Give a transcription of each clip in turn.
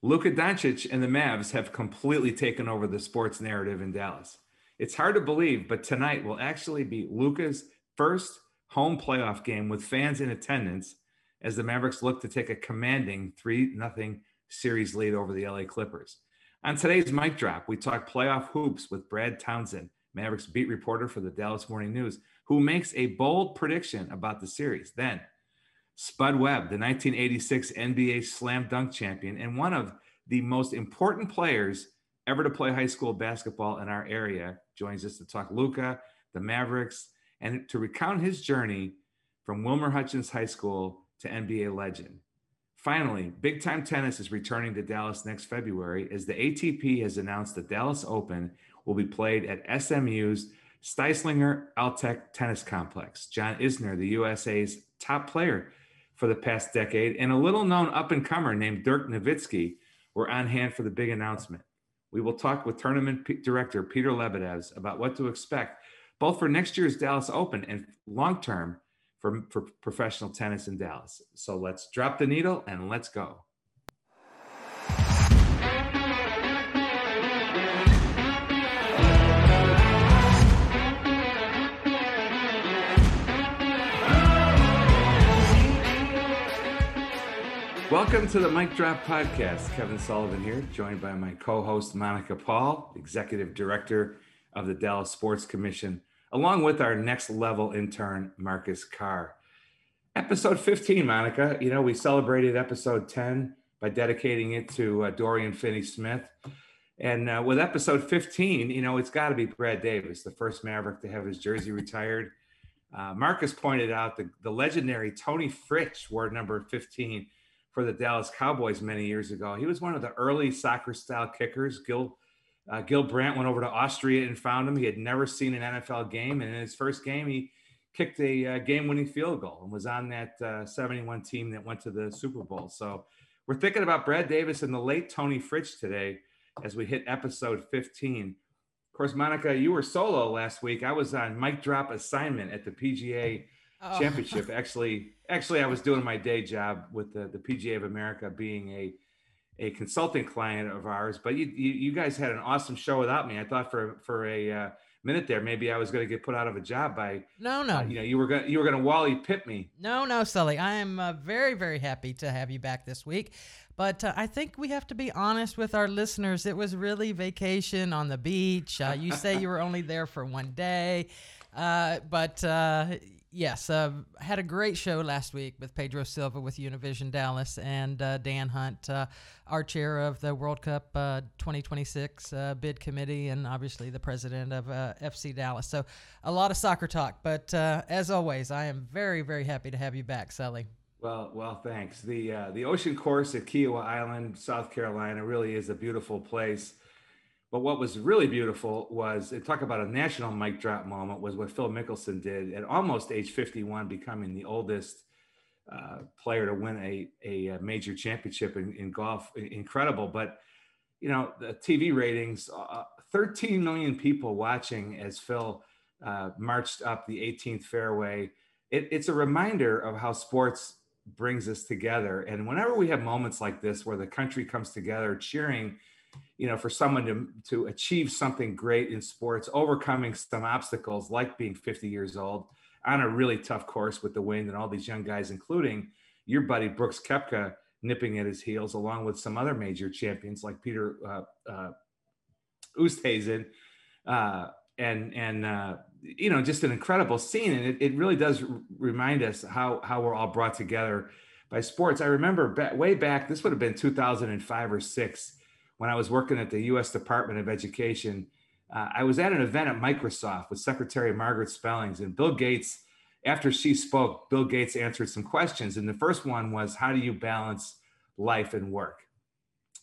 Luka Doncic and the Mavs have completely taken over the sports narrative in Dallas. It's hard to believe, but tonight will actually be Luka's first home playoff game with fans in attendance as the Mavericks look to take a commanding 3 0 series lead over the LA Clippers. On today's mic drop, we talk playoff hoops with Brad Townsend, Mavericks beat reporter for the Dallas Morning News, who makes a bold prediction about the series. Then, Spud Webb, the 1986 NBA slam dunk champion and one of the most important players ever to play high school basketball in our area, joins us to talk Luka, the Mavericks, and to recount his journey from Wilmer Hutchins High School to NBA legend. Finally, big time tennis is returning to Dallas next February as the ATP has announced the Dallas Open will be played at SMU's Styslinger Altec Tennis Complex. John Isner, the USA's top player for the past decade, and a little known up and comer named Dirk Nowitzki were on hand for the big announcement. We will talk with tournament P- director Peter Lebedevs about what to expect both for next year's Dallas Open and long term for, for professional tennis in Dallas. So let's drop the needle and let's go. Welcome to the Mic Drop Podcast. Kevin Sullivan here, joined by my co host, Monica Paul, Executive Director of the Dallas Sports Commission, along with our next level intern, Marcus Carr. Episode 15, Monica. You know, we celebrated episode 10 by dedicating it to uh, Dorian Finney Smith. And uh, with episode 15, you know, it's got to be Brad Davis, the first Maverick to have his jersey retired. Uh, Marcus pointed out the, the legendary Toni Fritsch wore number 15 for the Dallas Cowboys many years ago. He was one of the early soccer style kickers. Gil uh, Gil Brandt went over to Austria and found him. He had never seen an NFL game, and in his first game, he kicked a uh, game-winning field goal and was on that uh, 71 team that went to the Super Bowl. So we're thinking about Brad Davis and the late Toni Fritsch today as we hit episode 15. Of course, Monica, you were solo last week. I was on mic drop assignment at the PGA oh. Championship. Actually, actually, I was doing my day job with the, the PGA of America, being a a consulting client of ours. But you, you, you guys had an awesome show without me. I thought for for a uh, minute there, maybe I was going to get put out of a job by no, no. Uh, you know, you were going you were going to Wally Pipp me. No, no, Sully. I am uh, very very happy to have you back this week. But uh, I think we have to be honest with our listeners. It was really vacation on the beach. Uh, you say you were only there for one day, uh, but uh, yes, uh, had a great show last week with Pedro Silva with Univision Dallas and uh, Dan Hunt, uh, our chair of the World Cup uh, 2026 uh, bid committee, and obviously the president of uh, FC Dallas. So a lot of soccer talk. But as always, I am very, very happy to have you back, Sully. Well, well, thanks. The the ocean course at Kiawah Island, South Carolina, really is a beautiful place. But what was really beautiful was talk about a national mic drop moment was what Phil Mickelson did at almost age 51, becoming the oldest uh, player to win a, a major championship in, in, golf. Incredible. But, you know, the TV ratings, uh, 13 million people watching as Phil uh, marched up the 18th fairway. It, it's a reminder of how sports brings us together. And whenever we have moments like this where the country comes together cheering, you know, for someone to, to achieve something great in sports, overcoming some obstacles like being 50 years old on a really tough course with the wind and all these young guys, including your buddy Brooks Koepka nipping at his heels, along with some other major champions like Peter uh, uh, Oosthuizen, uh, and and uh, you know just an incredible scene, and it, it really does remind us how how we're all brought together by sports. I remember way back, this would have been 2005 or six when I was working at the U.S. Department of Education. Uh, I was at an event at Microsoft with Secretary Margaret Spellings, and Bill Gates. After she spoke, Bill Gates answered some questions, and the first one was, "How do you balance life and work?"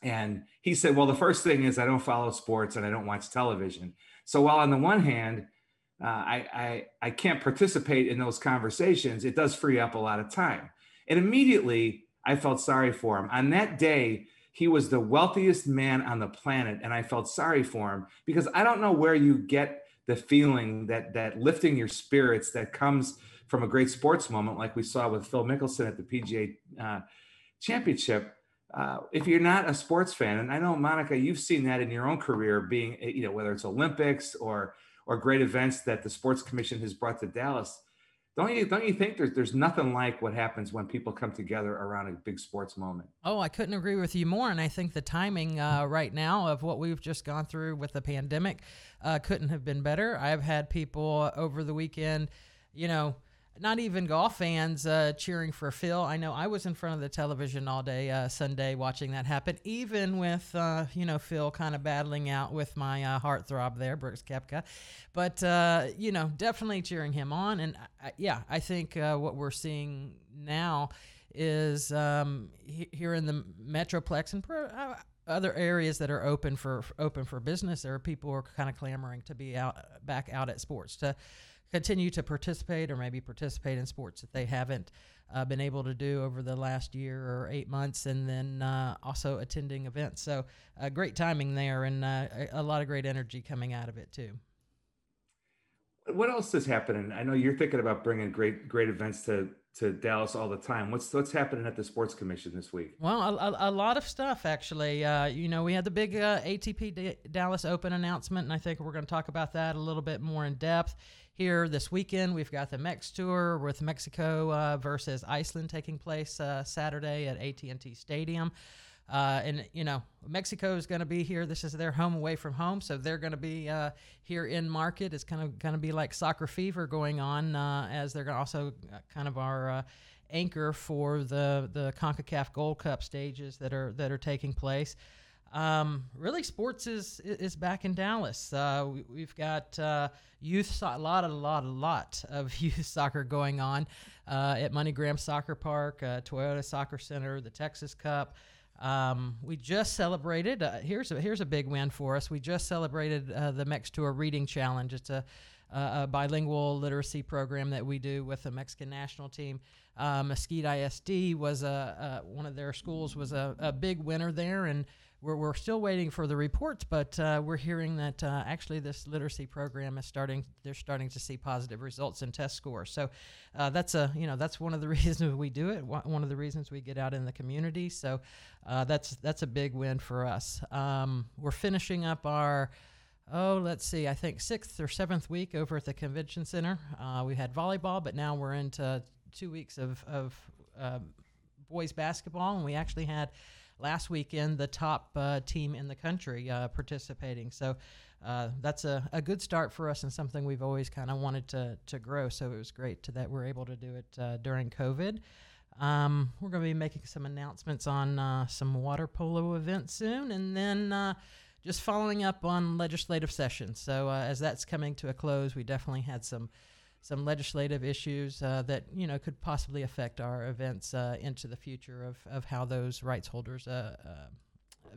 And he said, "Well, the first thing is I don't follow sports and I don't watch television. So while on the one hand, uh, I, I I can't participate in those conversations, it does free up a lot of time." And immediately, I felt sorry for him. On that day, he was the wealthiest man on the planet and i felt sorry for him because i don't know where you get the feeling that that lifting your spirits that comes from a great sports moment like we saw with phil mickelson at the pga uh, championship uh, if you're not a sports fan, and I know Monica, you've seen that in your own career, being you know whether it's Olympics or or great events that the sports commission has brought to Dallas. Don't you don't you think there's there's nothing like what happens when people come together around a big sports moment? Oh, I couldn't agree with you more. And I think the timing uh, right now of what we've just gone through with the pandemic uh, couldn't have been better. I've had people over the weekend, you know, not even golf fans uh, cheering for Phil. I know I was in front of the television all day uh, Sunday watching that happen, even with uh, you know Phil kind of battling out with my uh, heartthrob there, Brooks Koepka. But uh, you know, definitely cheering him on, and yeah, I think uh, what we're seeing now is um, he- here in the Metroplex and. Pro- other areas that are open for open for business, there are people who are kind of clamoring to be out back out at sports to continue to participate or maybe participate in sports that they haven't uh, been able to do over the last year or eight months, and then uh, also attending events. So, uh, great timing there, and uh, a, a lot of great energy coming out of it too. What else is happening? I know you're thinking about bringing great great events to to Dallas all the time. What's what's happening at the Sports Commission this week? Well, a, a lot of stuff actually. Uh, you know, we had the big uh, ATP D- Dallas Open announcement, and I think we're going to talk about that a little bit more in depth here this weekend. We've got the Mex Tour with Mexico uh, versus Iceland taking place uh, Saturday at AT&T Stadium. Uh, and you know Mexico is going to be here. This is their home away from home, so they're going to be uh, here in market. It's kind of going to be like soccer fever going on, uh, as they're also uh, kind of our uh, anchor for the the Concacaf Gold Cup stages that are that are taking place. Um, really, sports is is back in Dallas. Uh, we, have got uh, youth so- a lot, a lot, a lot of youth soccer going on uh, at MoneyGram Soccer Park, uh, Toyota Soccer Center, the Texas Cup. Um, we just celebrated. Uh, here's a, here's a big win for us. We just celebrated uh, the Mex Tour Reading Challenge. It's a, a, bilingual literacy program that we do with the Mexican national team. Mesquite ISD was a, one of their schools was a, a big winner there, and we're, we're still waiting for the reports, but uh, we're hearing that uh, actually this literacy program is starting. They're starting to see positive results in test scores. So uh, that's a you know that's one of the reasons we do it. One of the reasons we get out in the community. So uh, that's that's a big win for us. Um, we're finishing up our oh, let's see, I think sixth or seventh week over at the convention center. Uh, we had volleyball, but now we're into two weeks of, of uh, boys basketball, and we actually had last weekend the top uh, team in the country uh, participating. So uh, that's a, a good start for us and something we've always kind of wanted to, to grow. So it was great to, that we're able to do it uh, during COVID. Um, we're going to be making some announcements on uh, some water polo events soon, and then just following up on legislative sessions. So as that's coming to a close, we definitely had some some legislative issues uh, that you know could possibly affect our events uh, into the future of, of how those rights holders uh, uh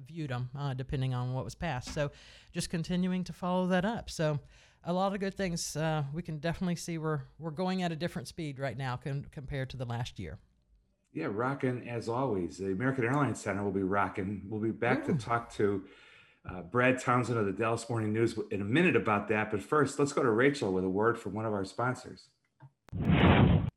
viewed them, uh, depending on what was passed. So, just continuing to follow that up. So, a lot of good things. Uh, we can definitely see we're we're going at a different speed right now con- compared to the last year. Yeah, rocking as always. The American Airlines Center will be rocking. We'll be back Ooh. to talk to uh, Brad Townsend of the Dallas Morning News in a minute about that. But first, let's go to Rachel with a word from one of our sponsors.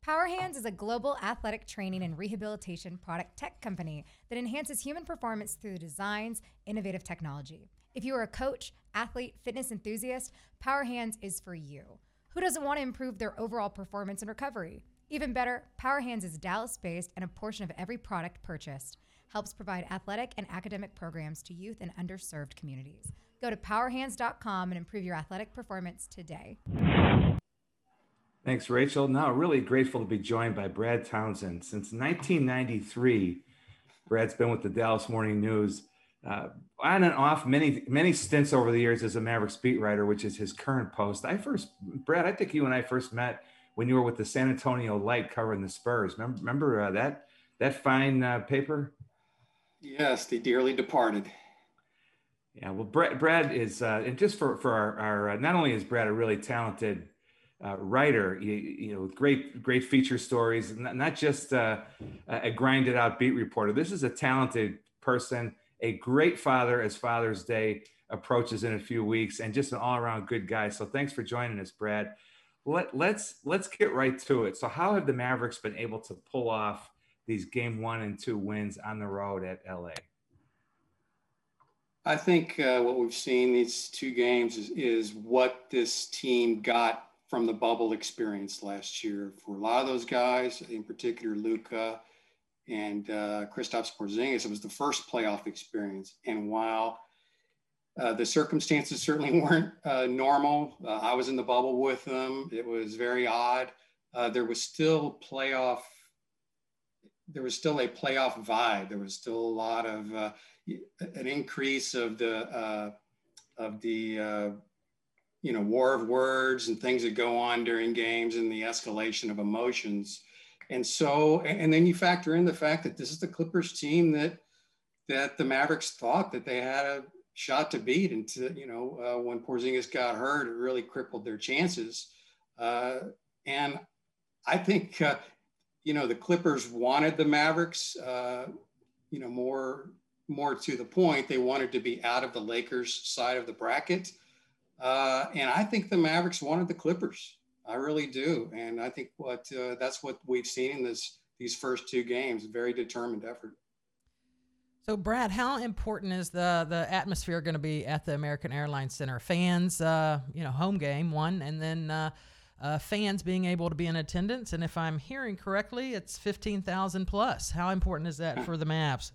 Power Hands is a global athletic training and rehabilitation product tech company that enhances human performance through designs, innovative technology. If you are a coach, athlete, fitness enthusiast, Power Hands is for you. Who doesn't want to improve their overall performance and recovery? Even better, Power Hands is Dallas based and a portion of every product purchased helps provide athletic and academic programs to youth and underserved communities. Go to powerhands.com and improve your athletic performance today. Thanks, Rachel. Now, really grateful to be joined by Brad Townsend. Since 1993, Brad's been with the Dallas Morning News uh, on and off many many stints over the years as a Mavericks beat writer, which is his current post. I first, Brad, I think you and I first met when you were with the San Antonio Light covering the Spurs. Remember, remember uh, that that fine uh, paper? Yes, they dearly departed. Yeah, well, Brad, Brad is, uh, and just for for our, our uh, not only is Brad a really talented uh, writer, you, you, know, great great feature stories, not, not just uh, a grinded out beat reporter. This is a talented person, a great father as Father's Day approaches in a few weeks, and just an all around good guy. So thanks for joining us, Brad. Let let's let's get right to it. So, how have the Mavericks been able to pull off these game one and two wins on the road at LA? I think uh, what we've seen these two games is, is what this team got from the bubble experience last year. For a lot of those guys, in particular Luka and uh, Porzingis, it was the first playoff experience. And while uh, the circumstances certainly weren't uh, normal, uh, I was in the bubble with them. It was very odd. Uh, there was still playoff. There was still a playoff vibe. There was still a lot of uh, an increase of the of the you know, war of words and things that go on during games and the escalation of emotions. And so, and then you factor in the fact that this is the Clippers team that that the Mavericks thought that they had a shot to beat. And to, you know, uh, when Porzingis got hurt, it really crippled their chances. Uh, and I think, uh, you know, the Clippers wanted the Mavericks, uh, you know, more more to the point, they wanted to be out of the Lakers side of the bracket. Uh, and I think the Mavericks wanted the Clippers. I really do, and I think what uh, that's what we've seen in this these first two games. Very determined effort. So, Brad, how important is the the atmosphere going to be at the American Airlines Center? Fans, uh, you know, home game one, and then uh, uh, fans being able to be in attendance. And if I'm hearing correctly, it's fifteen thousand plus. How important is that for the Mavs?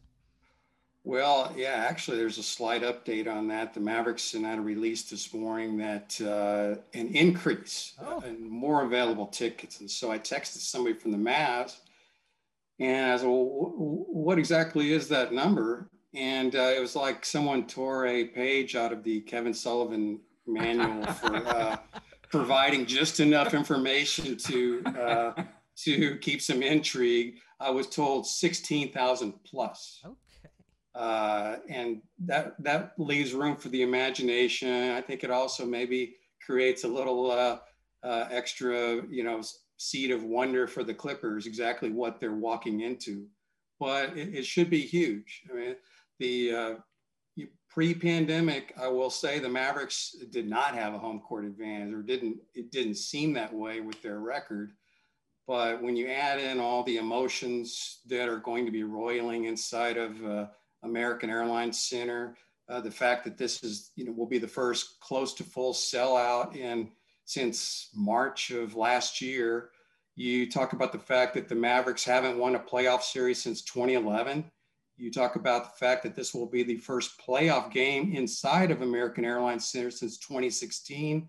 Well, yeah, actually, there's a slight update on that. The Mavericks had a release this morning that uh, an increase oh. uh, and more available tickets. And so I texted somebody from the Mavs and I said, well, what exactly is that number? And uh, it was like someone tore a page out of the Kevin Sullivan manual for uh, providing just enough information to uh, to keep some intrigue. I was told 16,000 plus. Okay. Uh, and that that leaves room for the imagination. I think it also maybe creates a little uh, uh, extra, you know, seed of wonder for the Clippers, exactly what they're walking into. But it, it should be huge. I mean, the uh, pre-pandemic, I will say the Mavericks did not have a home court advantage, or didn't. It didn't seem that way with their record. But when you add in all the emotions that are going to be roiling inside of uh, American Airlines Center. Uh, the fact that this is, you know, will be the first close to full sellout in since March of last year. You talk about the fact that the Mavericks haven't won a playoff series since 2011. You talk about the fact that this will be the first playoff game inside of American Airlines Center since 2016.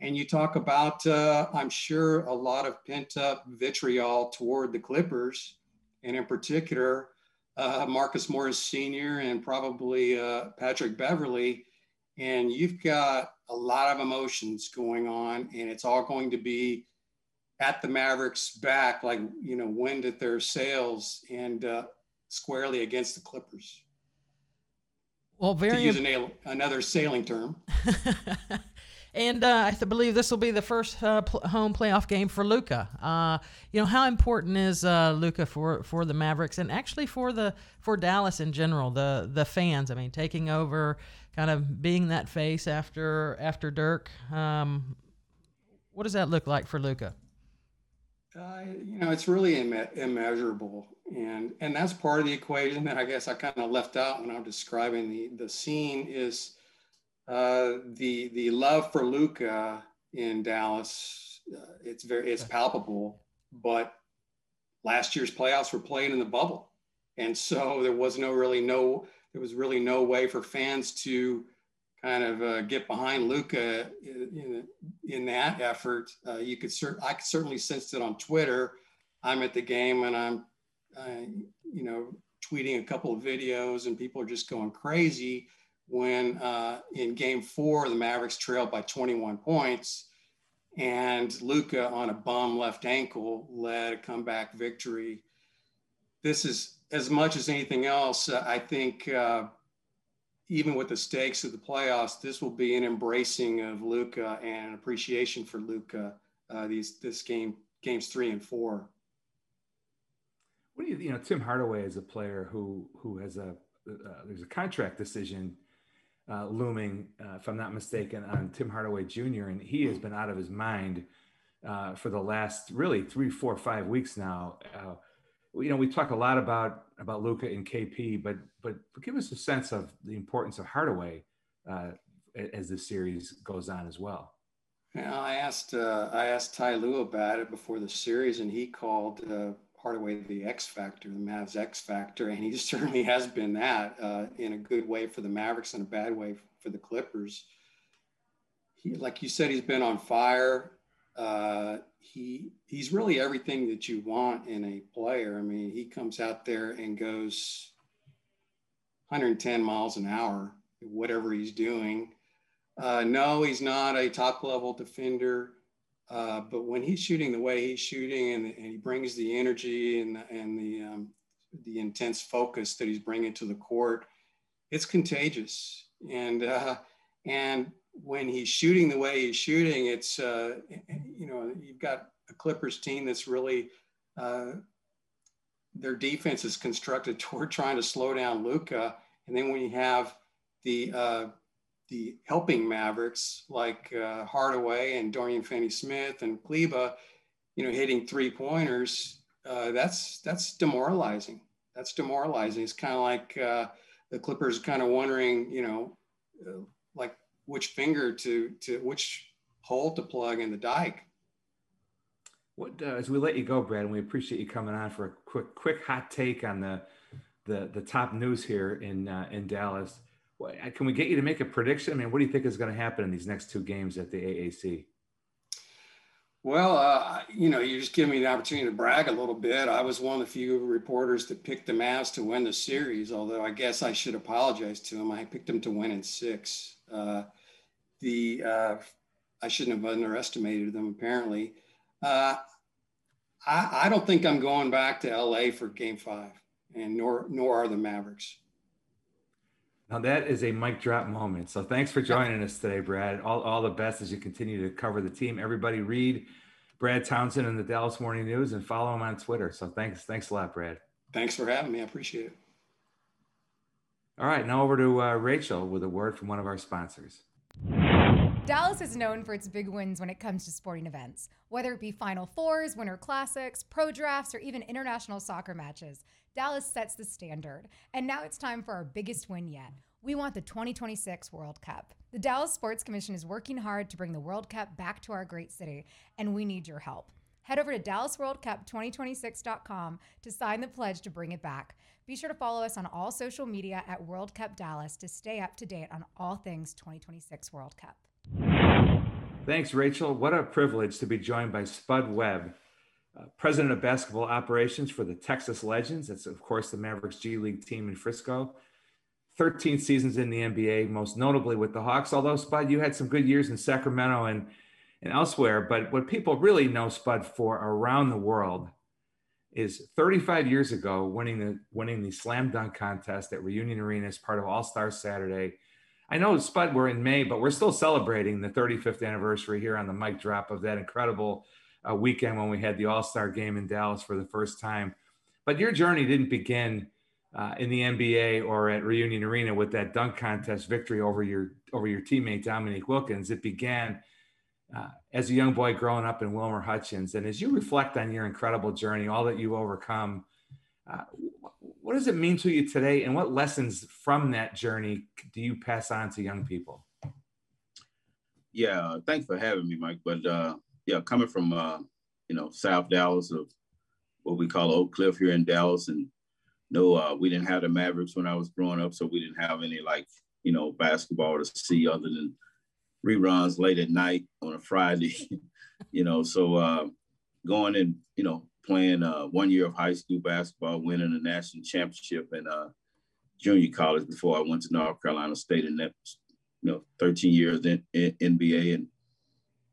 And you talk about, uh, I'm sure, a lot of pent up vitriol toward the Clippers, and in particular, uh, Marcus Morris Sr. and probably uh, Patrick Beverley. And you've got a lot of emotions going on, and it's all going to be at the Mavericks' back, like, you know, wind at their sails and uh, squarely against the Clippers. Well, very to use an, another sailing term. And uh, I believe this will be the first uh, pl- home playoff game for Luka. Uh, you know how important is uh, Luka for, for the Mavericks and actually for the for Dallas in general, the the fans. I mean, taking over, kind of being that face after after Dirk. Um, what does that look like for Luka? Uh, you know, it's really Im- immeasurable, and and that's part of the equation that I guess I kind of left out when I'm describing the the scene is uh, the the love for Luka in Dallas, uh, it's very it's palpable. But last year's playoffs were played in the bubble, and so there was no really no there was really no way for fans to kind of uh, get behind Luka in, in, in, that effort. Uh, you could cert- I could certainly sensed it on Twitter. I'm at the game and I'm, you know, tweeting a couple of videos and people are just going crazy when uh, in game four, the Mavericks trailed by 21 points and Luka on a bum left ankle led a comeback victory. This is as much as anything else, uh, I think uh, even with the stakes of the playoffs, this will be an embracing of Luka and an appreciation for Luka. Uh, these this game games three and four. What do you you know Tim Hardaway is a player who who has a uh, there's a contract decision uh, looming, uh, if I'm not mistaken, on Tim Hardaway Jr. And he has been out of his mind uh, for the last really three, four, five weeks now. Uh, you know, we talk a lot about about Luka and KP, but but give us a sense of the importance of Hardaway uh, as the series goes on as well. Yeah, I asked I asked Ty Lue about it before the series, and he called uh, Hardaway the X factor, the Mavs X factor, and he certainly has been that uh, in a good way for the Mavericks and a bad way for the Clippers. He, like you said, he's been on fire. Uh, he he's really everything that you want in a player. I mean, he comes out there and goes 110 miles an hour, whatever he's doing. Uh, no, he's not a top level defender. Uh, but when he's shooting the way he's shooting and, and he brings the energy and, and the, um, the intense focus that he's bringing to the court, it's contagious. And, uh, and when he's shooting the way he's shooting, it's, uh, you know, you've got a Clippers team that's really, uh, their defense is constructed toward trying to slow down Luka. And then when you have the, uh, the helping Mavericks like uh, Hardaway and Dorian Finney-Smith and Kleber, you know, hitting three pointers, uh, that's that's demoralizing. That's demoralizing. It's kind of like uh, the Clippers kind of wondering, you know, uh, like which finger to to which hole to plug in the dike. What uh, as we let you go, Brad, and we appreciate you coming on for a quick quick hot take on the the the top news here in uh, in Dallas can we get you to make a prediction? I mean, what do you think is going to happen in these next two games at the AAC? Well, uh, you know, you just give me the opportunity to brag a little bit. I was one of the few reporters that picked the Mavs to win the series, although I guess I should apologize to them. I picked them to win in six. Uh, the uh, I shouldn't have underestimated them. Apparently, uh, I, I don't think I'm going back to LA for Game Five, and nor nor are the Mavericks. Now that is a mic drop moment. So thanks for joining us today, Brad. All, all the best as you continue to cover the team. Everybody read Brad Townsend in the Dallas Morning News and follow him on Twitter. So thanks, thanks a lot, Brad. Thanks for having me. I appreciate it. All right, now over to uh, Rachel with a word from one of our sponsors. Dallas is known for its big wins when it comes to sporting events, whether it be Final Fours, Winter Classics, pro drafts, or even international soccer matches. Dallas sets the standard. And now it's time for our biggest win yet. We want the 2026 World Cup. The Dallas Sports Commission is working hard to bring the World Cup back to our great city, and we need your help. Head over to DallasWorldCup2026.com to sign the pledge to bring it back. Be sure to follow us on all social media at World Cup Dallas to stay up to date on all things 2026 World Cup. Thanks, Rachel. What a privilege to be joined by Spud Webb uh, president of basketball operations for the Texas Legends. That's, of course, the Mavericks G League team in Frisco. 13 seasons in the NBA, most notably with the Hawks. Although, Spud, you had some good years in Sacramento and, and elsewhere. But what people really know Spud for around the world is 35 years ago winning the winning the slam dunk contest at Reunion Arena as part of All Star Saturday. I know Spud, we're in May, but we're still celebrating the 35th anniversary here on the mic drop of that incredible uh, weekend when we had the All Star game in Dallas for the first time. But your journey didn't begin uh, in the NBA or at Reunion Arena with that dunk contest victory over your over your teammate Dominique Wilkins. It began uh, as a young boy growing up in Wilmer Hutchins. And as you reflect on your incredible journey, all that you've overcome, uh, what does it mean to you today? And what lessons from that journey do you pass on to young people? Yeah, thanks for having me, Mike. But uh, yeah, coming from uh, you know South Dallas of what we call Oak Cliff here in Dallas, and no, uh, we didn't have the Mavericks when I was growing up, so we didn't have any like you know basketball to see other than reruns late at night on a Friday, you know. So uh, going and you know playing uh, one year of high school basketball, winning a national championship in uh, junior college before I went to North Carolina State, and that you know 13 years in, in NBA and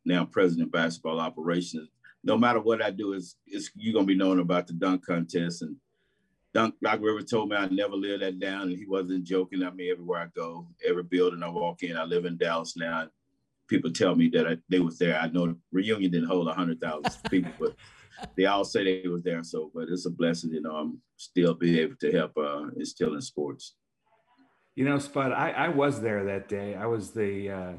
now president basketball operations. No matter what I do, is is you're gonna be knowing about the dunk contest and Dunk Doc River told me I'd never live that down, and he wasn't joking. I mean, everywhere I go, every building I walk in, I live in Dallas now. People tell me that I, they was there. I know the reunion didn't hold hundred thousand people, but they all say they was there. So, but it's a blessing, you know. I'm still be able to help uh, instill in sports. You know, Spud, I, I was there that day. I was the uh,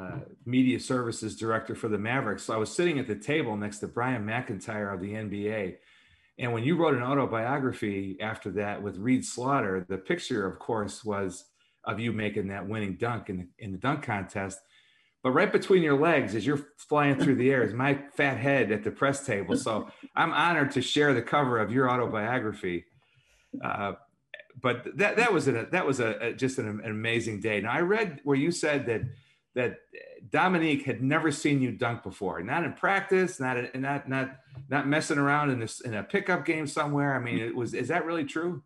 uh, media services director for the Mavericks. So I was sitting at the table next to Brian McIntyre of the NBA. And when you wrote an autobiography after that with Reed Slaughter, the picture, of course, was of you making that winning dunk in the, in the dunk contest. But right between your legs, as you're flying through the air, is my fat head at the press table. So I'm honored to share the cover of your autobiography. Uh, but that that was a that was a, a just an, an, amazing day. Now I read where you said that that Dominique had never seen you dunk before, not in practice, not not not not messing around in this in a pickup game somewhere. I mean, it was is that really true?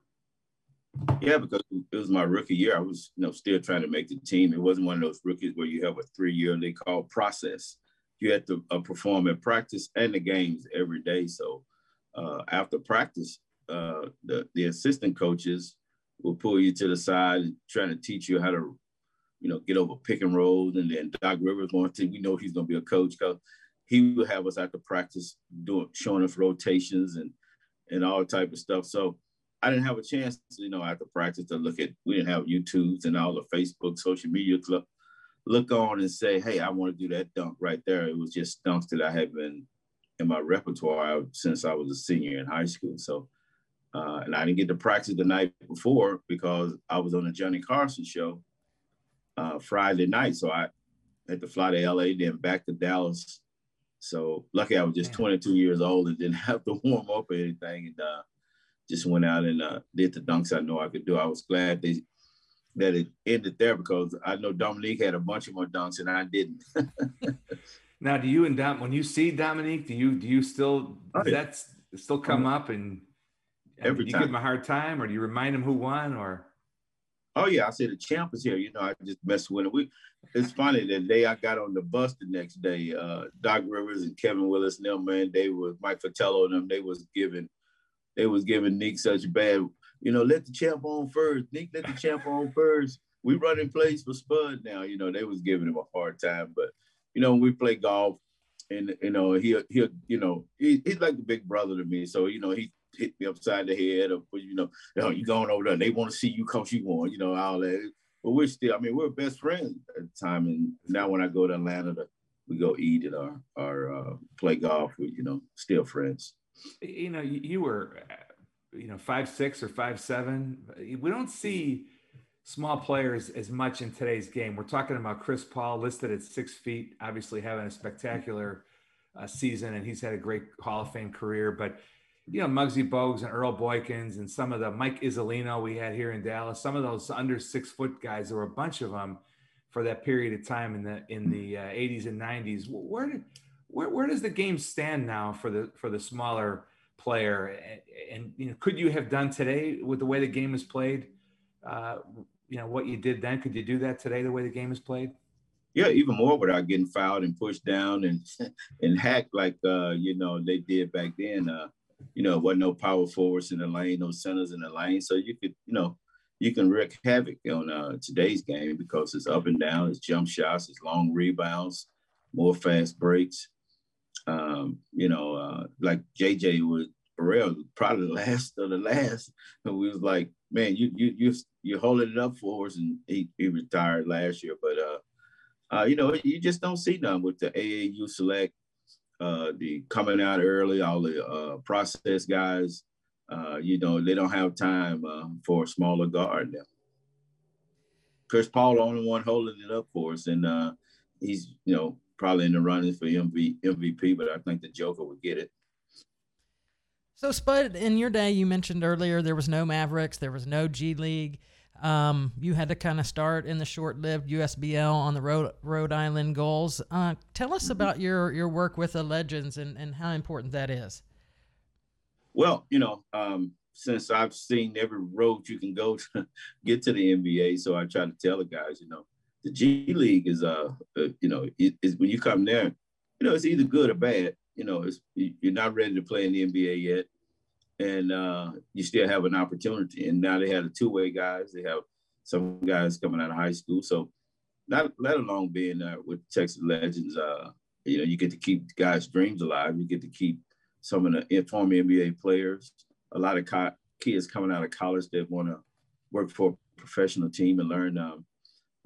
Yeah, because it was my rookie year. I was you know still trying to make the team. It wasn't one of those rookies where you have a three year they call process. You had to uh, perform in practice and the games every day. So uh, after practice, uh, the the assistant coaches will pull you to the side and trying to teach you how to, you know, get over pick and rolls. And then Doc Rivers going to, we know he's going to be a coach because he would have us after practice doing, showing us rotations and, and all type of stuff. So I didn't have a chance, you know, after practice to look at, we didn't have YouTubes and all the Facebook, social media club, look on and say, hey, I want to do that dunk right there. It was just dunks that I had been in my repertoire since I was a senior in high school. So uh, and I didn't get to practice the night before because I was on the Johnny Carson show uh, Friday night. So I had to fly to LA, then back to Dallas. So lucky I was just 22 years old and didn't have to warm up or anything. And uh, just went out and uh, did the dunks I know I could do. I was glad they, that it ended there because I know Dominique had a bunch of more dunks and I didn't. now, do you and Dom, when you see Dominique, do you do you still oh, yeah. that's still come uh-huh. up and Every do you time. give him a hard time, or do you remind him who won, or? Oh yeah, I said the champ is here. You know, I just mess with him. We, it's funny the day I got on the bus the next day, uh, Doc Rivers and Kevin Willis and them, man, they were Mike Fratello and them. They was giving, they was giving Nick such bad. You know, let the champ on first. Nick, let the champ on first. We running plays for Spud now. You know, they was giving him a hard time, but you know, we play golf, and you know, he'll, he'll you know, he, he's like the big brother to me. So you know, he hit me upside the head or you know, you going over there. They want to see you come, you won, you know, all that. But we're still, I mean, we're best friends at the time. And now when I go to Atlanta, to, we go eat at our our uh, play golf. We, you know, still friends. You know, you, you were, you know, five six or five seven. We don't see small players as much in today's game. We're talking about Chris Paul listed at six feet, obviously having a spectacular uh, season, and he's had a great Hall of Fame career. But you know, Muggsy Bogues and Earl Boykins and some of the Mike Iuzzolino we had here in Dallas, some of those under six foot guys, there were a bunch of them for that period of time in the in the uh, 80s and 90s. Where, did, where where does the game stand now for the for the smaller player? And, and you know, could you have done today with the way the game is played? Uh, you know, what you did then, could you do that today the way the game is played? Yeah, even more without getting fouled and pushed down and and hacked like uh, you know they did back then. Uh, you know, wasn't no power forwards in the lane, no centers in the lane. So you could, you know, you can wreak havoc on uh, today's game because it's up and down, it's jump shots, it's long rebounds, more fast breaks. Um, you know, uh, like JJ was Barea, probably the last of the last. And we was like, man, you you you you're holding it up for us, and he, he retired last year. But uh, uh, you know, you just don't see none with the AAU select uh, the coming out early, all the uh, process guys, uh, you know, they don't have time uh, for a smaller guard now. Chris Paul, the only one holding it up for us, and uh, he's, you know, probably in the running for MV, MVP, but I think the Joker would get it. So, Spud, in your day, you mentioned earlier there was no Mavericks, there was no G League. Um, you had to kind of start in the short-lived USBL on the Rhode, Rhode Island Gulls. Uh, tell us mm-hmm. about your your work with the Legends and, and how important that is. Well, you know, um, since I've seen every road you can go to get to the NBA, so I try to tell the guys, you know, the G League is, uh, uh you know, it, is when you come there, you know, it's either good or bad. You know, it's you're not ready to play in the NBA yet and uh, you still have an opportunity. And now they have the two way guys. They have some guys coming out of high school. So not let alone being uh, with Texas Legends, uh, you know, you get to keep guys' dreams alive. You get to keep some of the former NBA players. A lot of co- kids coming out of college that want to work for a professional team and learn um,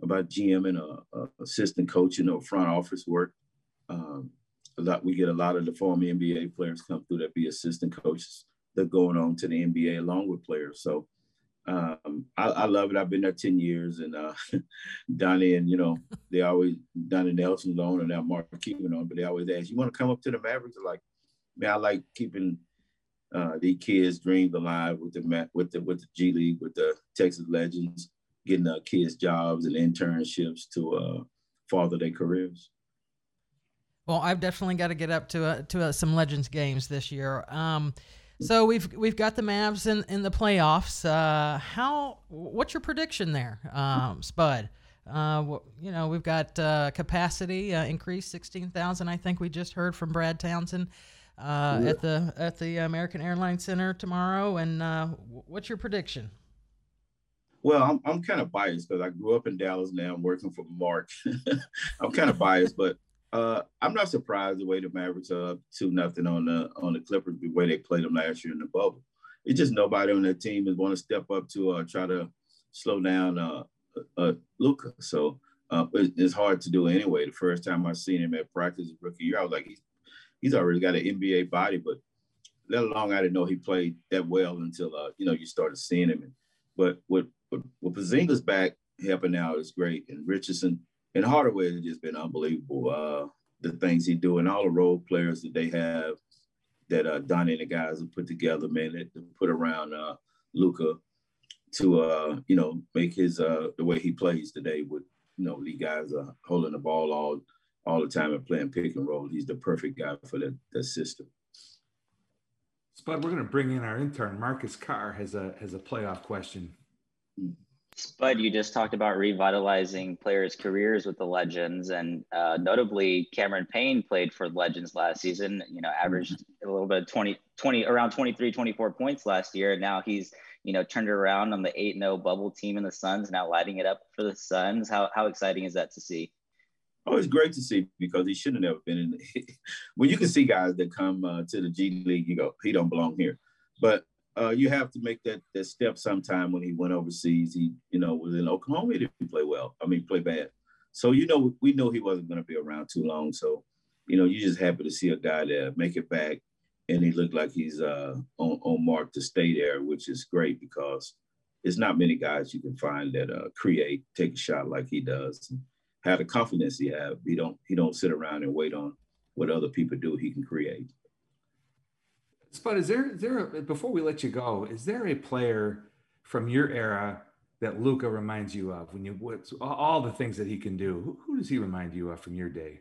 about GM and uh, uh, assistant coaching or front office work. Um, a lot, we get a lot of the former NBA players come through that be assistant coaches that going on to the NBA along with players. So um, I, I, love it. I've been there 10 years and uh, Donnie and, you know, they always, Donnie Nelson's on and now Mark Cuban on, but they always ask, you want to come up to the Mavericks? I'm like, man, I like keeping uh, these kids' dreams alive with the, with the, with the G League, with the Texas Legends, getting uh, kids jobs and internships to uh, father their careers. Well, I've definitely got to get up to uh, to uh, some Legends games this year. Um, so we've we've got the Mavs in, in the playoffs. Uh, how? What's your prediction there, um, Spud? Uh, you know, we've got uh, capacity uh, increase sixteen thousand. I think we just heard from Brad Townsend uh, yeah. at the at the American Airlines Center tomorrow. And uh, what's your prediction? Well, I'm I'm kind of biased because I grew up in Dallas. Now I'm working for Mark. I'm kind of biased, but uh, I'm not surprised the way the Mavericks are up two nothing on the on the Clippers the way they played them last year in the bubble. It's just nobody on that team is want to step up to uh, try to slow down uh, uh, Luka. So uh, it's hard to do anyway. The first time I seen him at practice rookie year, I was like, he's, he's already got an NBA body, but let alone I didn't know he played that well until uh, you know you started seeing him. But with with, with Porzingis back helping out is great, and Richardson and Hardaway has just been unbelievable. Uh, the things he do and all the role players that they have that uh, Donnie and the guys have put together, man, that put around uh, Luka to uh, you know make his uh, the way he plays today with you know these guys uh, holding the ball all all the time and playing pick and roll. He's the perfect guy for that, that system. Spud, we're going to bring in our intern Marcus Carr has a has a playoff question. Mm-hmm. Spud, you just talked about revitalizing players' careers with the Legends, and uh, notably, Cameron Payne played for the Legends last season. You know, averaged a little bit 20, 20 around 23, 24 points last year. And now he's, you know, turned around on the 8 0 bubble team in the Suns, now lighting it up for the Suns. How, how exciting is that to see? Oh, it's great to see because he shouldn't have never been in. When you can see guys that come uh, to the G League, you go, he don't belong here. But uh, you have to make that that step sometime when he went overseas. He, you know, was in Oklahoma. He didn't play well. I mean, play bad. So you know, we know he wasn't going to be around too long. So, you know, you're just happy to see a guy there make it back, and he looked like he's uh, on on mark to stay there, which is great because it's not many guys you can find that uh, create, take a shot like he does, and have the confidence he have. He don't he don't sit around and wait on what other people do. He can create. Spud, is there there a, before we let you go, is there a player from your era that Luka reminds you of when you what's all the things that he can do? Who, who, does he remind you of from your day?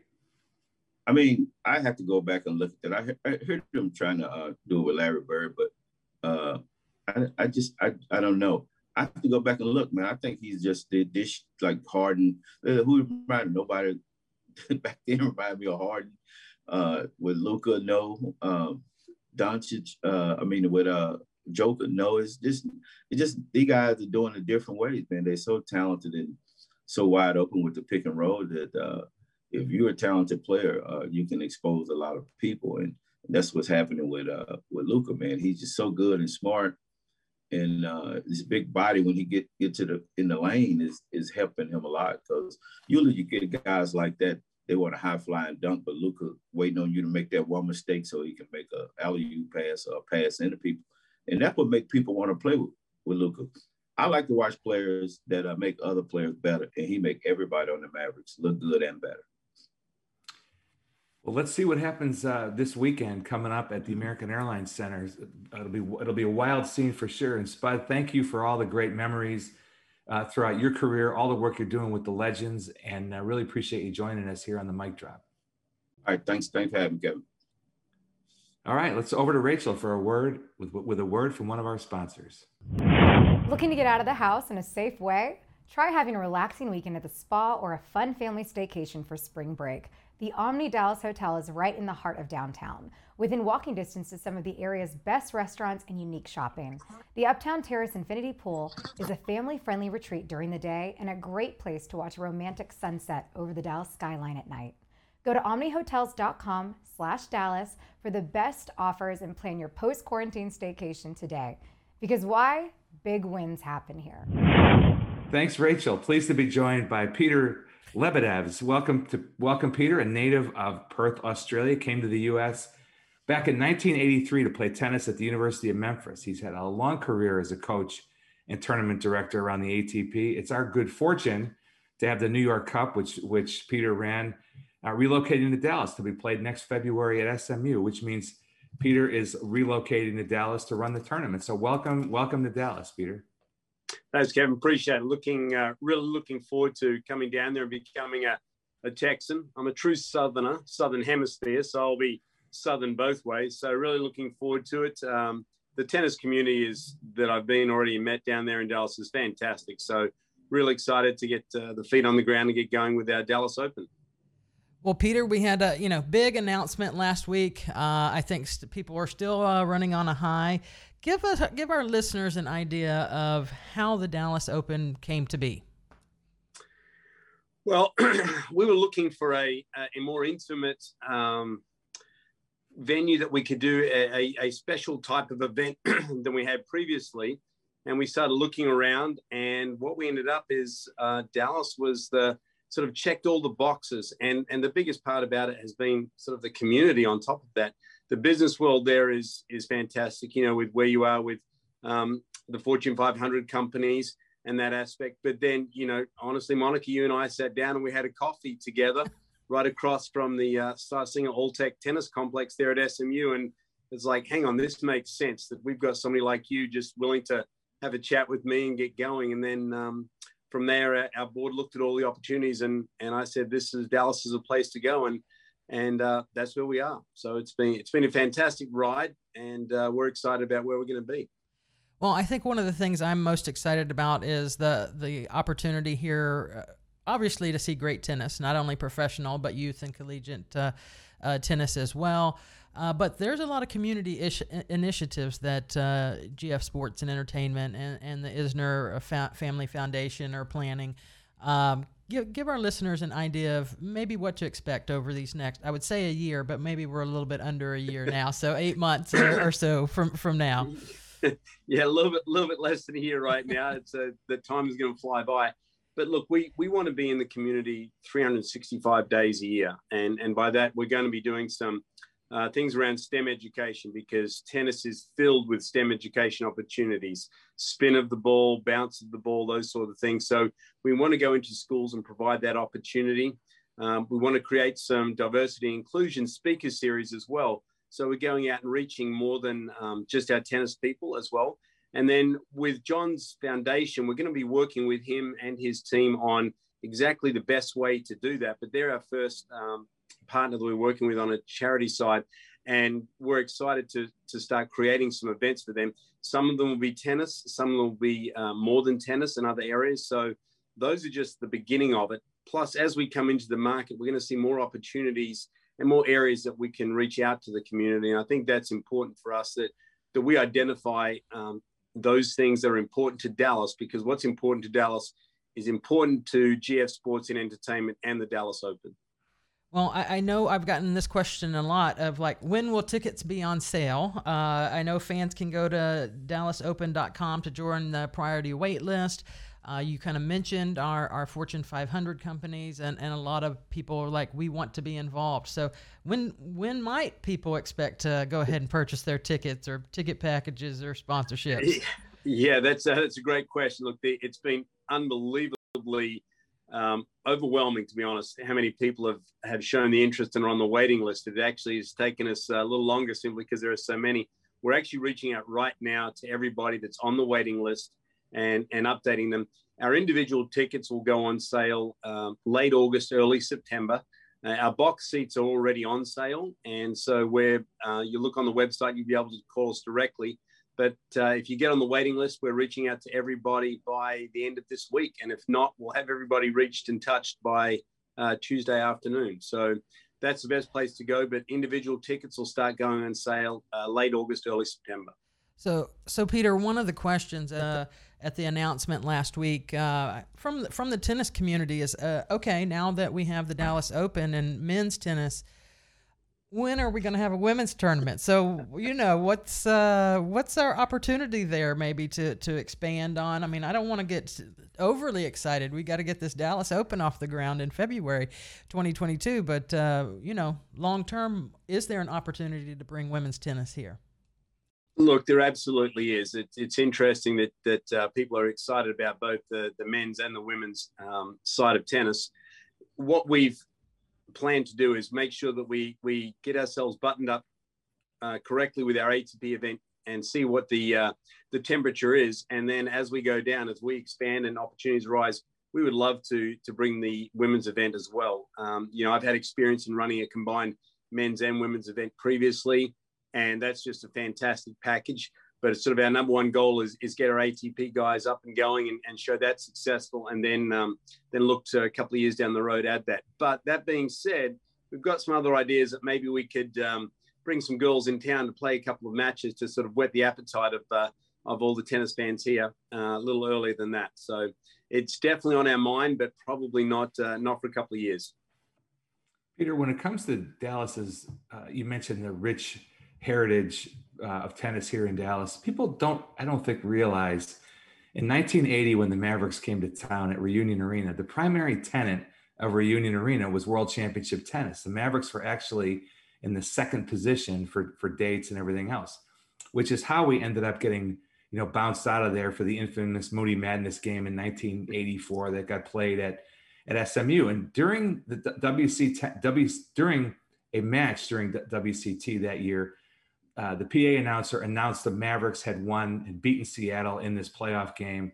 I mean, I have to go back and look at that. I, I heard him trying to uh, do it with Larry Bird, but uh, I, I just I, I don't know. I have to go back and look, man. I think he's just did this like Harden. Uh, who reminded nobody back then reminded me of Harden. Uh, with Luka, no. Um, Doncic, uh, I mean, with uh, Joker, no, it's just, it just, these guys are doing it different ways, man. They're so talented and so wide open with the pick and roll that uh, if you're a talented player, uh, you can expose a lot of people. And that's what's happening with uh, with Luka, man. He's just so good and smart. And uh, his big body, when he get get to the in the lane, is is helping him a lot because usually you get guys like that they want a high flying dunk, but Luka waiting on you to make that one mistake so he can make a alley oop pass or a pass into people, and that's what make people want to play with with Luka. I like to watch players that uh, make other players better, and he make everybody on the Mavericks look good and better. Well, let's see what happens uh, this weekend coming up at the American Airlines Center. It'll be it'll be a wild scene for sure. And Spud, thank you for all the great memories uh, throughout your career, all the work you're doing with the legends, and I really appreciate you joining us here on the mic drop. All right, thanks. Thanks for having me, Kevin. All right, let's over to Rachel for a word with, with a word from one of our sponsors. Looking to get out of the house in a safe way? Try having a relaxing weekend at the spa or a fun family staycation for spring break. The Omni Dallas Hotel is right in the heart of downtown, within walking distance to some of the area's best restaurants and unique shopping. The Uptown Terrace Infinity Pool is a family friendly retreat during the day and a great place to watch a romantic sunset over the Dallas skyline at night. Go to omnihotels.com slash Dallas for the best offers and plan your post quarantine staycation today. Because why? Big wins happen here. Thanks, Rachel. Pleased to be joined by Peter Lebedevs. Welcome to welcome Peter, a native of Perth, Australia, came to the U.S. back in 1983 to play tennis at the University of Memphis. He's had a long career as a coach and tournament director around the ATP. It's our good fortune to have the New York Cup, which which Peter ran, uh, relocating to Dallas to be played next February at SMU, which means Peter is relocating to Dallas to run the tournament. So welcome, welcome to Dallas, Peter. Thanks, Kevin. Appreciate it. Looking uh, really looking forward to coming down there and becoming a, a Texan. I'm a true Southerner, Southern Hemisphere, so I'll be Southern both ways. So really looking forward to it. Um, the tennis community is that I've been already met down there in Dallas is fantastic. So really excited to get uh, the feet on the ground and get going with our Dallas Open. Well, Peter, we had a you know big announcement last week. Uh, I think st- people are still uh, running on a high. Give us give our listeners an idea of how the Dallas Open came to be. Well, we were looking for a a more intimate um, venue that we could do a, a, special type of event than we had previously. And we started looking around, and what we ended up is uh, Dallas was the sort of checked all the boxes. And, and the biggest part about it has been sort of the community on top of that. The business world there is, is fantastic, you know, with where you are with um, the Fortune 500 companies and that aspect. But then, you know, honestly, Monica, you and I sat down and we had a coffee together right across from the uh, Styslinger Altec Tennis Complex there at SMU. And it's like, hang on, this makes sense that we've got somebody like you just willing to have a chat with me and get going. And then um, from there, our board looked at all the opportunities, and and I said, this is Dallas is a place to go, and and uh, that's where we are. So it's been it's been a fantastic ride, and uh, we're excited about where we're going to be. Well, I think one of the things I'm most excited about is the the opportunity here, uh, obviously, to see great tennis, not only professional but youth and collegiate uh, uh, tennis as well. Uh, but there's a lot of community ish- initiatives that GF Sports and Entertainment and, and the Isner Fa- Family Foundation are planning. Um, give, give our listeners an idea of maybe what to expect over these next, I would say a year, but maybe we're a little bit under a year now. So eight months or, or so from, from now. yeah, a little bit, little bit less than a year right now. It's a, the time is going to fly by. But look, we, we want to be in the community 365 days a year. And, and by that, we're going to be doing some uh, things around STEM education because tennis is filled with STEM education opportunities, spin of the ball, bounce of the ball, those sort of things. So we want to go into schools and provide that opportunity. Um, we want to create some diversity inclusion speaker series as well. So we're going out and reaching more than um, just our tennis people as well. And then with John's foundation, we're going to be working with him and his team on exactly the best way to do that. But they're our first um, partner that we're working with on a charity side. And we're excited to, to start creating some events for them. Some of them will be tennis, some will be uh, more than tennis in other areas. So those are just the beginning of it. Plus, as we come into the market, we're going to see more opportunities and more areas that we can reach out to the community. And I think that's important for us that, that we identify um, those things that are important to Dallas because what's important to Dallas is important to GF Sports and Entertainment and the Dallas Open. Well, I, I, know I've gotten this question a lot of like, when will tickets be on sale? Uh, I know fans can go to dallasopen.com to join the priority wait list. Uh, you kind of mentioned our, our Fortune 500 companies, and, and a lot of people are like, we want to be involved. So, when when might people expect to go ahead and purchase their tickets or ticket packages or sponsorships? Yeah, that's a, that's a great question. Look, it's been unbelievably um, overwhelming, to be honest, how many people have, have shown the interest and are on the waiting list. It actually has taken us a little longer simply because there are so many. We're actually reaching out right now to everybody that's on the waiting list and, and updating them. Our individual tickets will go on sale um, late August, early September. Uh, our box seats are already on sale. And so where uh, you look on the website, you'll be able to call us directly. But uh, if you get on the waiting list, we're reaching out to everybody by the end of this week. And if not, we'll have everybody reached and touched by uh, Tuesday afternoon. So that's the best place to go. But individual tickets will start going on sale uh, late August, early September. So, so Peter, one of the questions uh, at the announcement last week uh, from from the tennis community is, uh, okay, now that we have the Dallas Open and men's tennis when are we going to have a women's tournament? So you know what's uh, what's our opportunity there maybe to to expand on. I mean, I don't want to get overly excited. We got to get this Dallas Open off the ground in February 2022. But uh, you know, long term, is there an opportunity to bring women's tennis here? Look, there absolutely is. It's, it's interesting that that uh, people are excited about both the the men's and the women's um, side of tennis. What we've plan to do is make sure that we we get ourselves buttoned up uh, correctly with our ATP event and see what the uh, the temperature is, and then as we go down, as we expand and opportunities rise, we would love to to bring the women's event as well. Um, you know, I've had experience in running a combined men's and women's event previously, and that's just a fantastic package but it's sort of our number one goal is, is get our ATP guys up and going and, and show that successful, and then um, then look to a couple of years down the road add that. But that being said, we've got some other ideas that maybe we could um, bring some girls in town to play a couple of matches to sort of whet the appetite of uh, of all the tennis fans here uh, a little earlier than that. So it's definitely on our mind, but probably not uh, not for a couple of years. Peter, when it comes to Dallas's, uh, you mentioned the rich heritage uh, of tennis here in Dallas. People don't, I don't think, realize in 1980 when the Mavericks came to town at Reunion Arena, the primary tenant of Reunion Arena was World Championship tennis. The Mavericks were actually in the second position for for dates and everything else, which is how we ended up getting you know bounced out of there for the infamous Moody Madness game in 1984 that got played at at SMU. And during the WC W during a match during WCT that year, uh, the PA announcer announced the Mavericks had won and beaten Seattle in this playoff game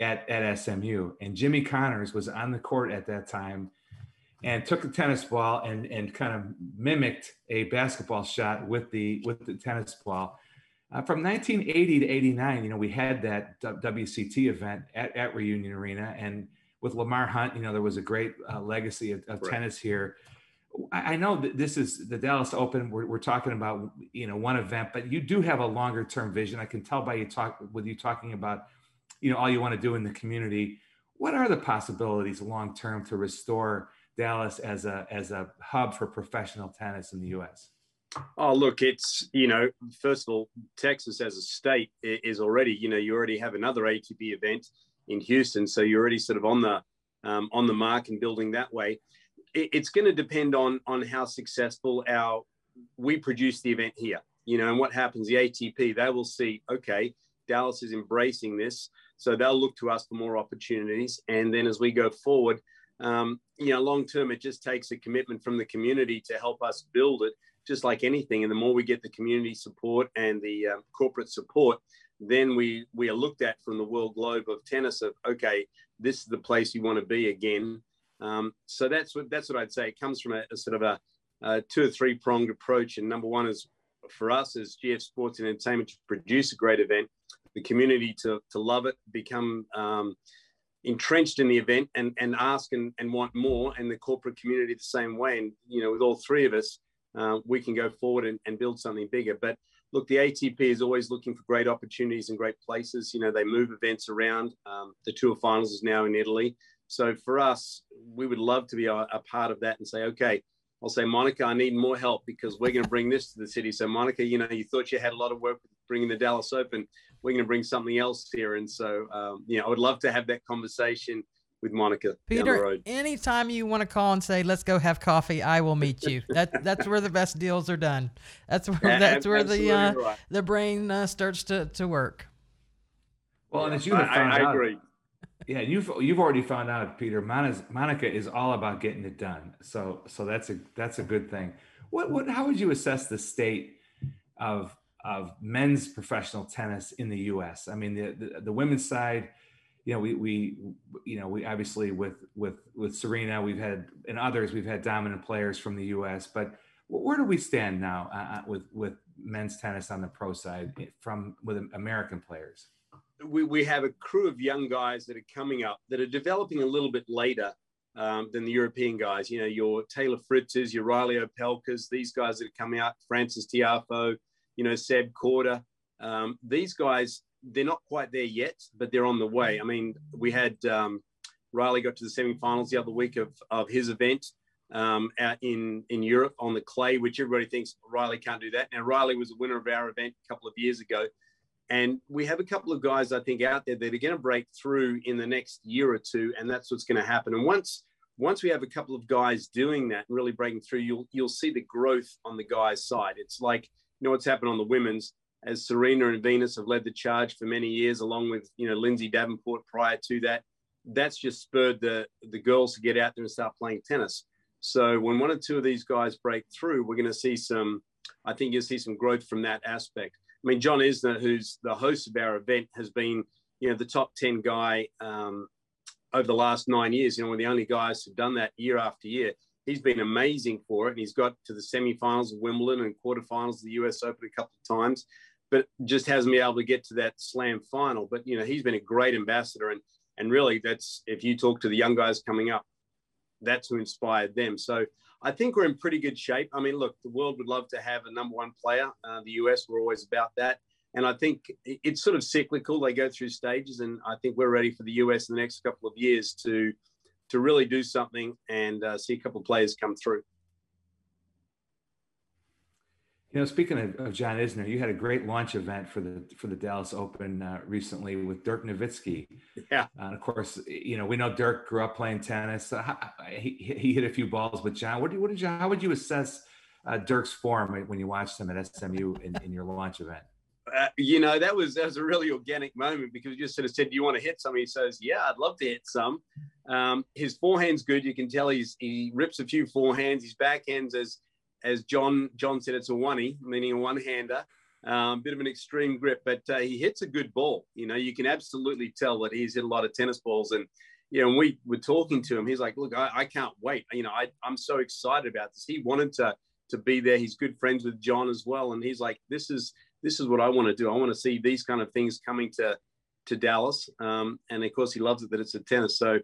at, at SMU. And Jimmy Connors was on the court at that time and took the tennis ball and, and kind of mimicked a basketball shot with the with the tennis ball. Uh, from 1980 to 89, you know, we had that WCT event at, at Reunion Arena. And with Lamar Hunt, you know, there was a great uh, legacy of, of right. tennis here. I know that this is the Dallas Open. We're, we're talking about you know one event, but you do have a longer term vision. I can tell by you talk with you talking about you know all you want to do in the community. What are the possibilities long term to restore Dallas as a as a hub for professional tennis in the U.S.? Oh, look, it's you know first of all, Texas as a state is already you know you already have another ATP event in Houston, so you're already sort of on the um, on the mark and building that way it's going to depend on on how successful our we produce the event here you know and what happens. The atp they will see okay dallas is embracing this so they'll look to us for more opportunities. And then as we go forward um, you know long term it just takes a commitment from the community to help us build it just like anything. And the more we get the community support and the um, corporate support then we we are looked at from the world globe of tennis of okay this is the place you want to be again um, so that's what that's what I'd say. It comes from a, a sort of a, a, two or three pronged approach. And number one is for us as GF Sports and Entertainment to produce a great event, the community to to love it, become um, entrenched in the event, and and ask and, and want more, and the corporate community the same way. And you know, with all three of us, uh, we can go forward and, and build something bigger. But look, the ATP is always looking for great opportunities and great places. You know, they move events around. Um, the Tour Finals is now in Italy. So for us, we would love to be a, a part of that and say, okay, I'll say, Monica, I need more help because we're going to bring this to the city. So, Monica, you know, you thought you had a lot of work bringing the Dallas Open. We're going to bring something else here. And so, um, you know, I would love to have that conversation with Monica. Peter, anytime you want to call and say, "Let's go have coffee," I will meet you. that that's where the best deals are done. That's where that's where the uh, right. the brain uh, starts to to work. Well, and as you have found I, I out, agree yeah, you've you've already found out, Peter. Monica is all about getting it done. So so that's a that's a good thing. What what how would you assess the state of of men's professional tennis in the U.S.? I mean, the the, the women's side, you know, we we you know we obviously with with with Serena, we've had and others, we've had dominant players from the U.S. But where do we stand now uh, uh, with with men's tennis on the pro side from with American players? We, we have a crew of young guys that are coming up that are developing a little bit later um, than the European guys. You know, your Taylor Fritzes, your Riley Opelkas, these guys that are coming out, Frances Tiafoe, you know, Seb Korda. Um, these guys, they're not quite there yet, but they're on the way. I mean, we had um, Riley got to the semifinals the other week of, of his event. um, out in in Europe on the clay, which everybody thinks Riley can't do that. Now Riley was a winner of our event a couple of years ago, and we have a couple of guys I think out there that are going to break through in the next year or two, and that's what's going to happen. And once once we have a couple of guys doing that and really breaking through, you'll you'll see the growth on the guys' side. It's like you know what's happened on the women's as Serena and Venus have led the charge for many years, along with you know Lindsay Davenport prior to that. That's just spurred the the girls to get out there and start playing tennis. So when one or two of these guys break through, we're going to see some. I think you'll see some growth from that aspect. I mean, John Isner, who's the host of our event, has been you know the top ten guy um, over the last nine years. You know, we're the only guys who've done that year after year. He's been amazing for it, and he's got to the semifinals of Wimbledon and quarterfinals of the U.S. Open a couple of times but just hasn't been able to get to that slam final. But you know, he's been a great ambassador, and and really, that's if you talk to the young guys coming up, that's who inspired them. So I think we're in pretty good shape. I mean, look, the world would love to have a number one player. Uh, the US, we're always about that. And I think it's sort of cyclical. They go through stages, and I think we're ready for the US in the next couple of years to to really do something and uh, see a couple of players come through. You know, speaking of, of, John Isner, you had a great launch event for the for the Dallas Open uh, recently with Dirk Nowitzki. Yeah, uh, and of course, you know we know Dirk grew up playing tennis. Uh, he, he hit a few balls with John. What, do, what did you? How would you assess uh, Dirk's form when you watched him at SMU in, in your launch event? Uh, you know that was that was a really organic moment because you just sort of said, "Do you want to hit some?" He says, "Yeah, I'd love to hit some." Um, his forehand's good. You can tell he's he rips a few forehands. His backhands as as John John said, it's a oney, meaning a one-hander. Um, a bit of an extreme grip, but uh, he hits a good ball. You know, you can absolutely tell that he's hit a lot of tennis balls. And you know, we were talking to him. He's like, "Look, I, I can't wait. You know, I, I'm so excited about this." He wanted to to be there. He's good friends with John as well, and he's like, "This is this is what I want to do. I want to see these kind of things coming to to Dallas." Um, and of course, he loves it that it's a tennis. So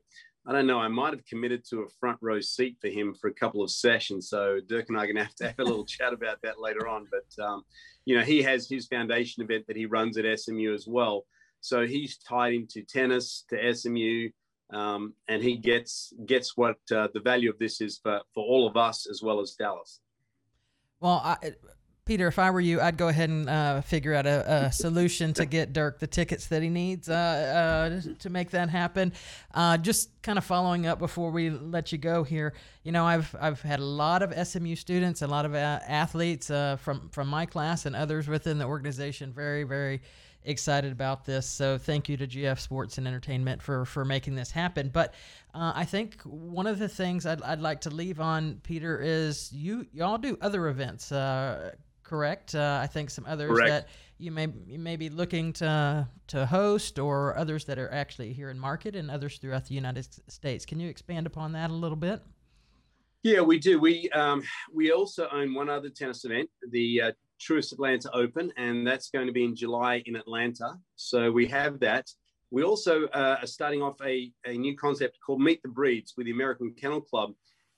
I don't know. I might have committed to a front row seat for him for a couple of sessions. So Dirk and I are going to have to have a little chat about that later on. But um, you know, he has his foundation event that he runs at SMU as well. So he's tied into tennis to SMU, um, and he gets gets what uh, the value of this is for for all of us as well as Dallas. Well, I, Peter, if I were you, I'd go ahead and uh, figure out a, a, solution to get Dirk the tickets that he needs uh, uh, to make that happen. Uh, just kind of following up before we let you go here, you know, I've I've had a lot of SMU students, a lot of uh, athletes uh, from from my class and others within the organization. Very very excited about this. So thank you to GF Sports and Entertainment for for making this happen. But uh, I think one of the things I'd, I'd like to leave on Peter is you y'all do other events. Uh, correct? Uh, I think some others correct. that you may you may be looking to to host, or others that are actually here in market, and others throughout the United States. Can you expand upon that a little bit? Yeah, we do. We um, we also own one other tennis event, the uh, Truist Atlanta Open, and that's going to be in July in Atlanta. So we have that. We also uh, are starting off a, a new concept called Meet the Breeds with the American Kennel Club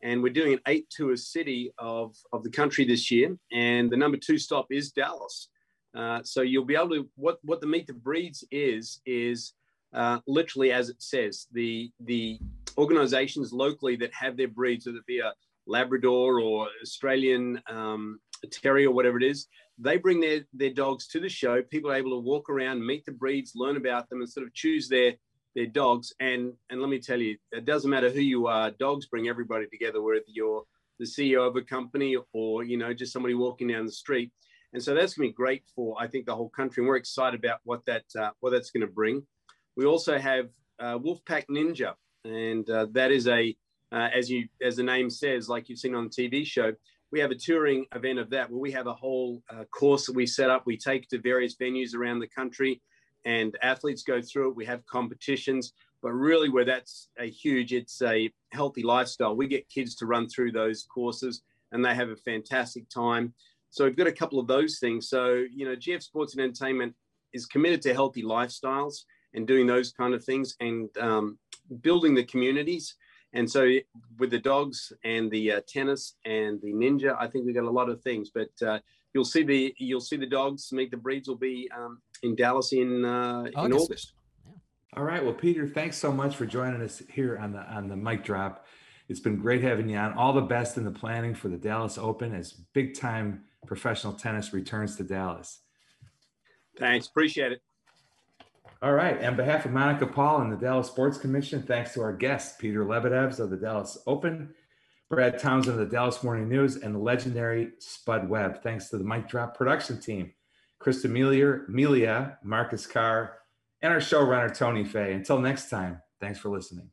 and we're doing an eight tour city of, of the country this year. And the number two stop is Dallas. Uh, so you'll be able to, what, what the Meet the Breeds is, is uh, literally as it says, the, the organizations locally that have their breeds, whether it be a Labrador or Australian um, Terrier, or whatever it is, they bring their, their dogs to the show. People are able to walk around, meet the breeds, learn about them, and sort of choose their, their dogs. And and let me tell you, it doesn't matter who you are. Dogs bring everybody together, whether you're the CEO of a company or you know just somebody walking down the street. And so that's going to be great for I think the whole country. And we're excited about what that uh, what that's going to bring. We also have uh, Wolfpack Ninja, and uh, that is a uh, as you as the name says, like you've seen on the TV show. We have a touring event of that where we have a whole uh, course that we set up. We take to various venues around the country and athletes go through it. We have competitions, but really where that's a huge, it's a healthy lifestyle. We get kids to run through those courses and they have a fantastic time. So we've got a couple of those things. So, you know, GF Sports and Entertainment is committed to healthy lifestyles and doing those kind of things and um, building the communities. And so with the dogs and the uh, tennis and the ninja, I think we've got a lot of things, but uh, you'll see the, you'll see the dogs meet the breeds will be um, in Dallas in uh, August. in August. All right. Well, Peter, thanks so much for joining us here on the on the mic drop. It's been great having you on. All the best in the planning for the Dallas Open as big time professional tennis returns to Dallas. Thanks. Appreciate it. All right. On behalf of Monica Paul and the Dallas Sports Commission, thanks to our guests, Peter Lebedevs of the Dallas Open, Brad Townsend of the Dallas Morning News, and the legendary Spud Webb. Thanks to the Mic Drop production team, Krista Melia, Melia Marcus Carr, and our showrunner, Tony Fay. Until next time, thanks for listening.